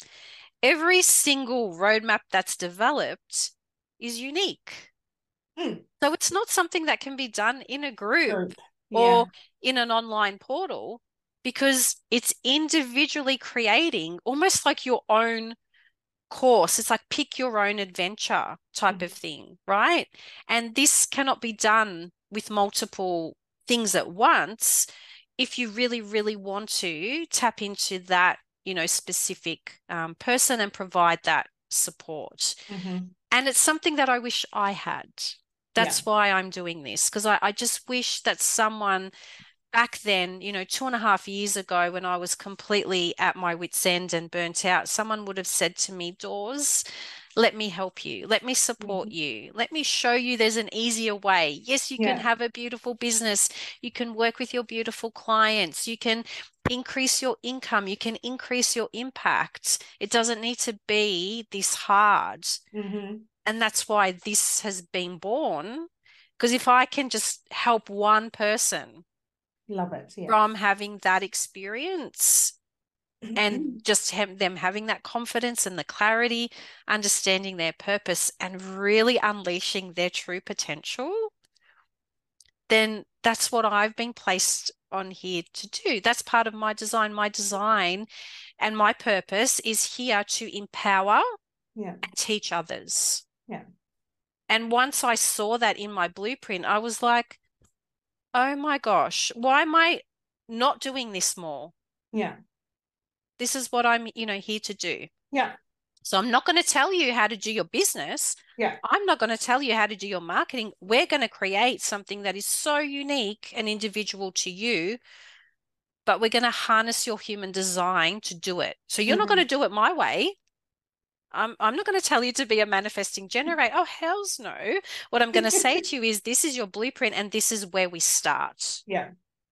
every single roadmap that's developed is unique. Mm. So it's not something that can be done in a group Group. Yeah. or in an online portal because it's individually creating almost like your own course. It's like pick your own adventure type of Mhm. thing, right? And this cannot be done with multiple things at once if you really, really want to tap into that, you know, specific um, person and provide that support. Mhm. And it's something that I wish I had. That's why I'm doing this because I, I just wish that someone back then, you know, two and a half years ago when I was completely at my wits' end and burnt out, someone would have said to me, Dawes, let me help you. Let me support Mhm. you. Let me show you there's an easier way. Yes, you can have a beautiful business. You can work with your beautiful clients. You can increase your income. You can increase your impact. It doesn't need to be this hard. Mhm. And that's why this has been born. Because if I can just help one person Love it. Yeah. from having that experience and just have them having that confidence and the clarity, understanding their purpose, and really unleashing their true potential, then that's what I've been placed on here to do. That's part of my design. My design and my purpose is here to empower Yeah. and teach others. Yeah. And once I saw that in my blueprint, I was like, oh my gosh, why am I not doing this more? Yeah. This is what I'm, you know, here to do. Yeah. So I'm not going to tell you how to do your business. Yeah. I'm not going to tell you how to do your marketing. We're going to create something that is so unique and individual to you, but we're going to harness your human design to do it. So you're not Mhm. going to do it my way. I'm, I'm not going to tell you to be a manifesting generator. Oh, hells no. What I'm going to say to you is this is your blueprint and this is where we start. Yeah.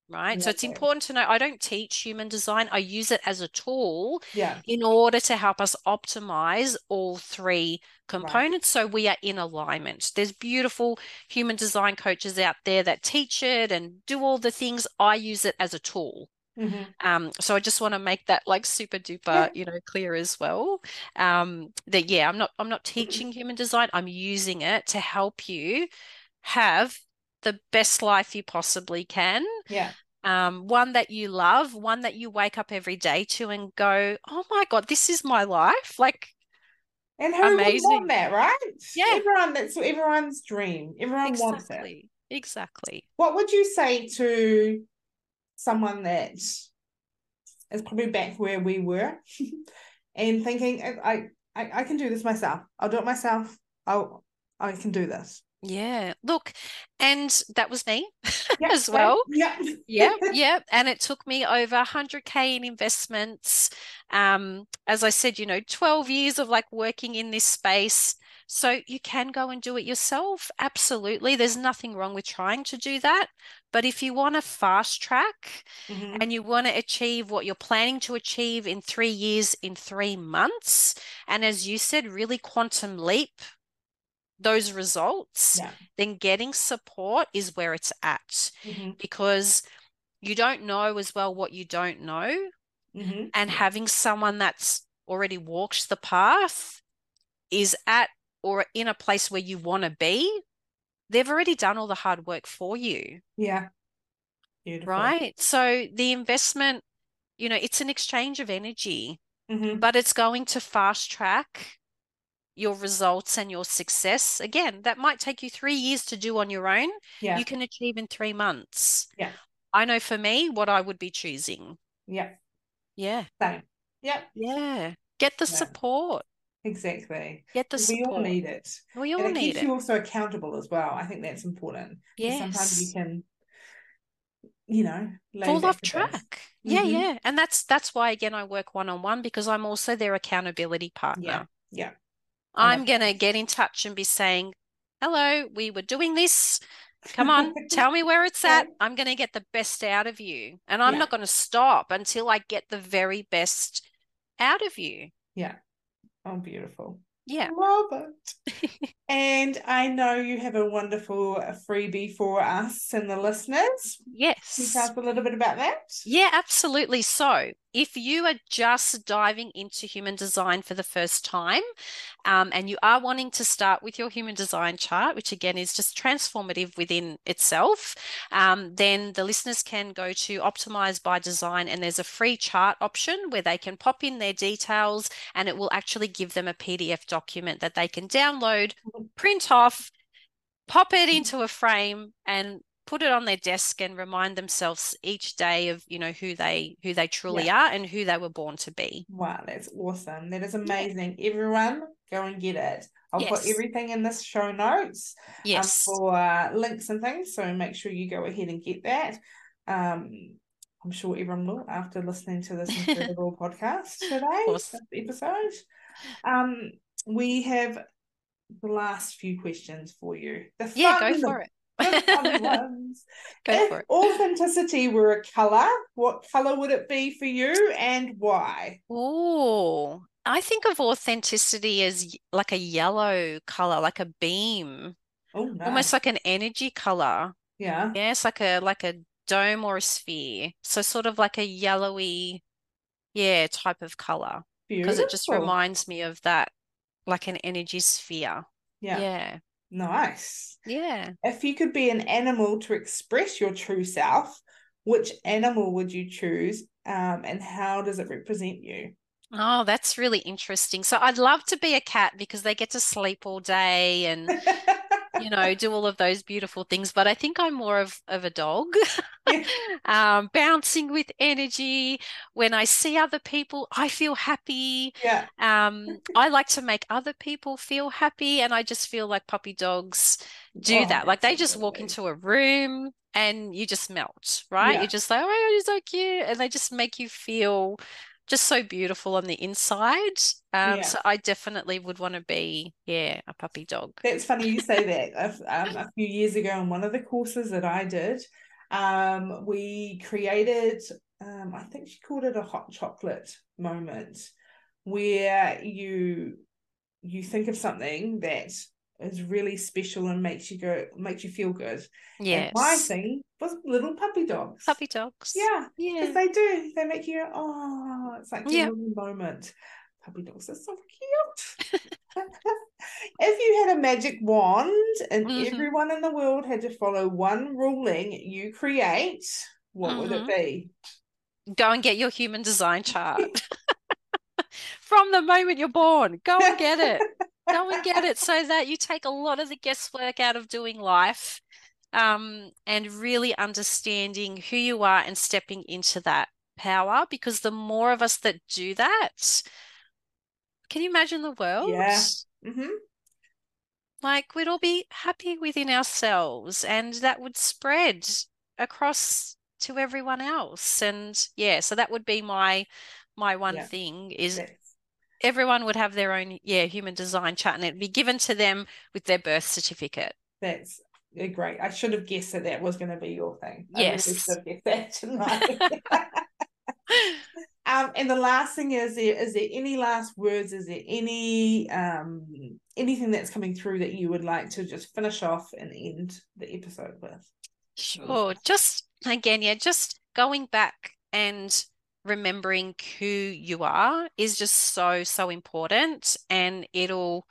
Right. So it's important to know I don't teach human design, I use it as a tool Yeah. in order to help us optimize all three components so we are in alignment. There's beautiful human design coaches out there that teach it and do all the things. I use it as a tool. Mhm. Um, so I just want to make that like super duper, you know, clear as well. Um, that yeah, I'm not I'm not teaching human design. I'm using it to help you have the best life you possibly can. Yeah. Um, one that you love, one that you wake up every day to and go, oh my God, this is my life. Like, and who Amazing. would want that, right? Yeah. Everyone, that's everyone's dream. Everyone exactly. wants it. Exactly. What would you say to someone that is probably back where we were and thinking, I, I, I can do this myself. I'll do it myself. I'll, I can do this. Yeah. Look, and that was me yep, as well. Yeah. yeah. Yeah. And it took me over 100K in investments. Um, as I said, you know, 12 years of like working in this space. So you can go and do it yourself. Absolutely. There's nothing wrong with trying to do that. But if you want to fast track mm-hmm. and you want to achieve what you're planning to achieve in three years, in three months, and as you said, really quantum leap those results, yeah. then getting support is where it's at mm-hmm. because you don't know as well what you don't know. Mm-hmm. And having someone that's already walked the path is at or in a place where you want to be, they've already done all the hard work for you. Yeah. Beautiful. Right. So the investment, you know, it's an exchange of energy, mm-hmm. but it's going to fast track your results and your success again that might take you three years to do on your own yeah. you can achieve in three months yeah i know for me what i would be choosing yeah yeah same yeah yeah get the yeah. support exactly get the support. we all need it we all and it need keeps it you also accountable as well i think that's important yes sometimes you can you know fall off track yeah mm-hmm. yeah and that's that's why again i work one-on-one because i'm also their accountability partner yeah yeah I'm going to get in touch and be saying, hello, we were doing this. Come on, tell me where it's at. I'm going to get the best out of you. And I'm yeah. not going to stop until I get the very best out of you. Yeah. Oh, beautiful. Yeah. Love it. and I know you have a wonderful freebie for us and the listeners. Yes. Can you tell us a little bit about that? Yeah, absolutely. So if you are just diving into human design for the first time um, and you are wanting to start with your human design chart, which again is just transformative within itself, um, then the listeners can go to Optimize by Design and there's a free chart option where they can pop in their details and it will actually give them a PDF document that they can download, print off, pop it into a frame and put it on their desk and remind themselves each day of you know who they who they truly yeah. are and who they were born to be. Wow that's awesome. That is amazing. Yeah. everyone go and get it. I'll yes. put everything in this show notes um, yes. um, for uh, links and things so make sure you go ahead and get that. Um i'm sure everyone will after listening to this incredible podcast today episode. Um we have the last few questions for you. The yeah go for it ones. if authenticity were a color, what color would it be for you and why? Oh, I think of authenticity as like a yellow color, like a beam. Oh, nice. Almost like an energy color. Yeah. Yeah, it's like a like a dome or a sphere. So sort of like a yellowy, yeah, type of color. Because it just reminds me of that, like an energy sphere. Yeah. Yeah. Nice. Yeah. If you could be an animal to express your true self, which animal would you choose um, and how does it represent you? Oh, that's really interesting. So I'd love to be a cat because they get to sleep all day and you know, do all of those beautiful things. But I think I'm more of, of a dog, yeah. um, bouncing with energy. When I see other people, I feel happy. Yeah. Um, I like to make other people feel happy. And I just feel like puppy dogs do oh, that. Like they just walk into a room and you just melt, right? Yeah. You're just like, oh, you're so cute. And they just make you feel just so beautiful on the inside. Um, yeah. So I definitely would want to be, yeah, a puppy dog. That's funny you say that. um, a few years ago, in one of the courses that I did, um, we created, um, I think she called it a hot chocolate moment, where you you think of something that is really special and makes you go makes you feel good. Yeah. My thing was little puppy dogs. Puppy dogs. Yeah. Yeah. Because they do. They make you oh, it's like a yeah. moment. puppy dogs are so cute. if you had a magic wand and Mhm. everyone in the world had to follow one ruling you create, what would it Mhm. be? Go and get your human design chart. From the moment you're born, go and get it. Go and get it so that you take a lot of the guesswork out of doing life um, and really understanding who you are and stepping into that power. Because the more of us that do that, can you imagine the world? Yeah. hmm Like we'd all be happy within ourselves and that would spread across to everyone else. And yeah, so that would be my my one Yeah. thing is That's, everyone would have their own, yeah, human design chart and it'd be given to them with their birth certificate. that's great. I should have guessed that that was going to be your thing. Yes. should have guessed that tonight. Um, and the last thing is there is there any last words? Is there any um anything that's coming through that you would like to just finish off and end the episode with? Sure. Just again, yeah, just going back and remembering who you are is just so, so important. And it'll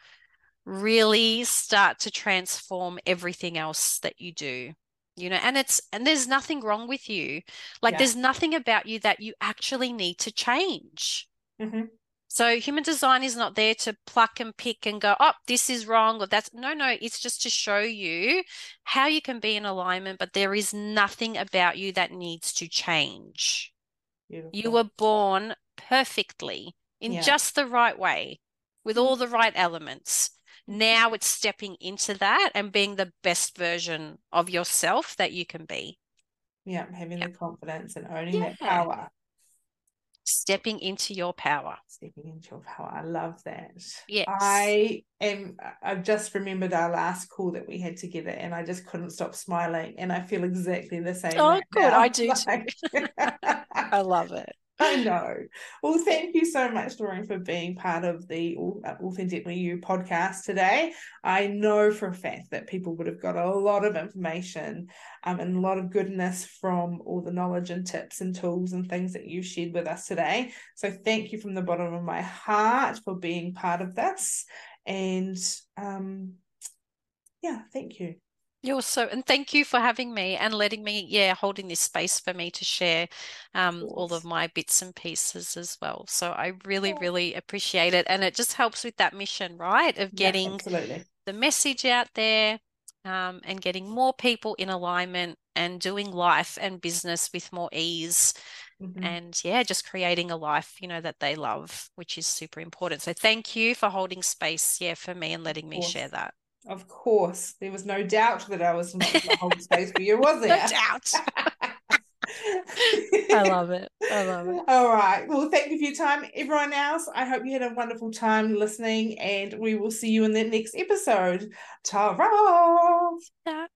really start to transform everything else that you do. You know, and it's, and there's nothing wrong with you. Like, Yeah. there's nothing about you that you actually need to change. Mhm. So human design is not there to pluck and pick and go, oh, this is wrong or that's no, no, it's just to show you how you can be in alignment, but there is nothing about you that needs to change. You were born perfectly in Yeah. just the right way with all mm. the right elements. Mm-hmm. Now it's stepping into that and being the best version of yourself that you can be. yeah, having Yeah. the confidence and owning that power. Stepping into your power. Stepping into your power. I love that. Yes. I am I've just remembered our last call that we had together and I just couldn't stop smiling and I feel exactly the same. Oh, right good. now. I do too. Like- I love it. I know. Well, thank you so much, Doreen, for being part of the uh, Authentically You podcast today. I know for a fact that people would have got a lot of information um, and a lot of goodness from all the knowledge and tips and tools and things that you shared with us today. So, thank you from the bottom of my heart for being part of this. And um, yeah, thank you. You're so, and thank you for having me and letting me, yeah, holding this space for me to share um, all of my bits and pieces as well. So I really, Yeah. really appreciate it. And it just helps with that mission, right? Of getting absolutely. the message out there um, and getting more people in alignment and doing life and business with more ease. Mhm. And yeah, just creating a life, you know, that they love, which is super important. So thank you for holding space, yeah, for me and letting me share that. Of course, there was no doubt that I was not the to hold space for you, was No doubt. I love it. I love it. All right. Well, thank you for your time, everyone else. I hope you had a wonderful time listening, and we will see you in the next episode. Ta-ra! Yeah.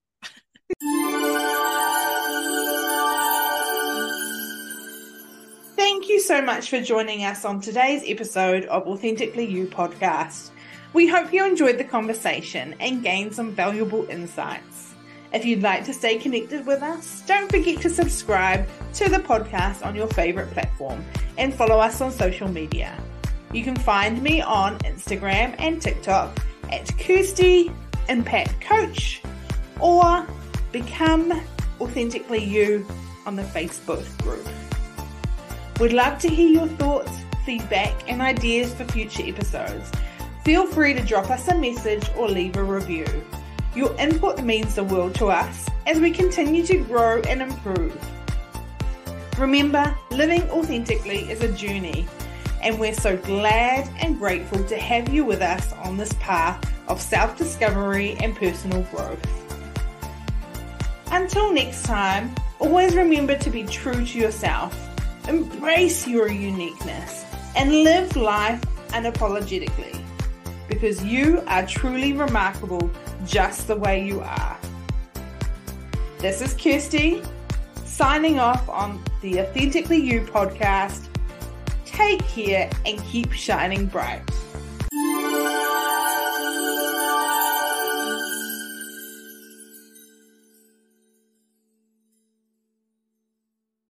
Thank you so much for joining us on today's episode of Authentically You podcast. We hope you enjoyed the conversation and gained some valuable insights. If you'd like to stay connected with us, don't forget to subscribe to the podcast on your favorite platform and follow us on social media. You can find me on Instagram and TikTok at Kirsty Impact Coach or Become Authentically You on the Facebook group. We'd love to hear your thoughts, feedback, and ideas for future episodes. Feel free to drop us a message or leave a review. Your input means the world to us as we continue to grow and improve. Remember, living authentically is a journey, and we're so glad and grateful to have you with us on this path of self discovery and personal growth. Until next time, always remember to be true to yourself, embrace your uniqueness, and live life unapologetically because you are truly remarkable just the way you are. This is Kirsty signing off on the Authentically You podcast. Take care and keep shining bright.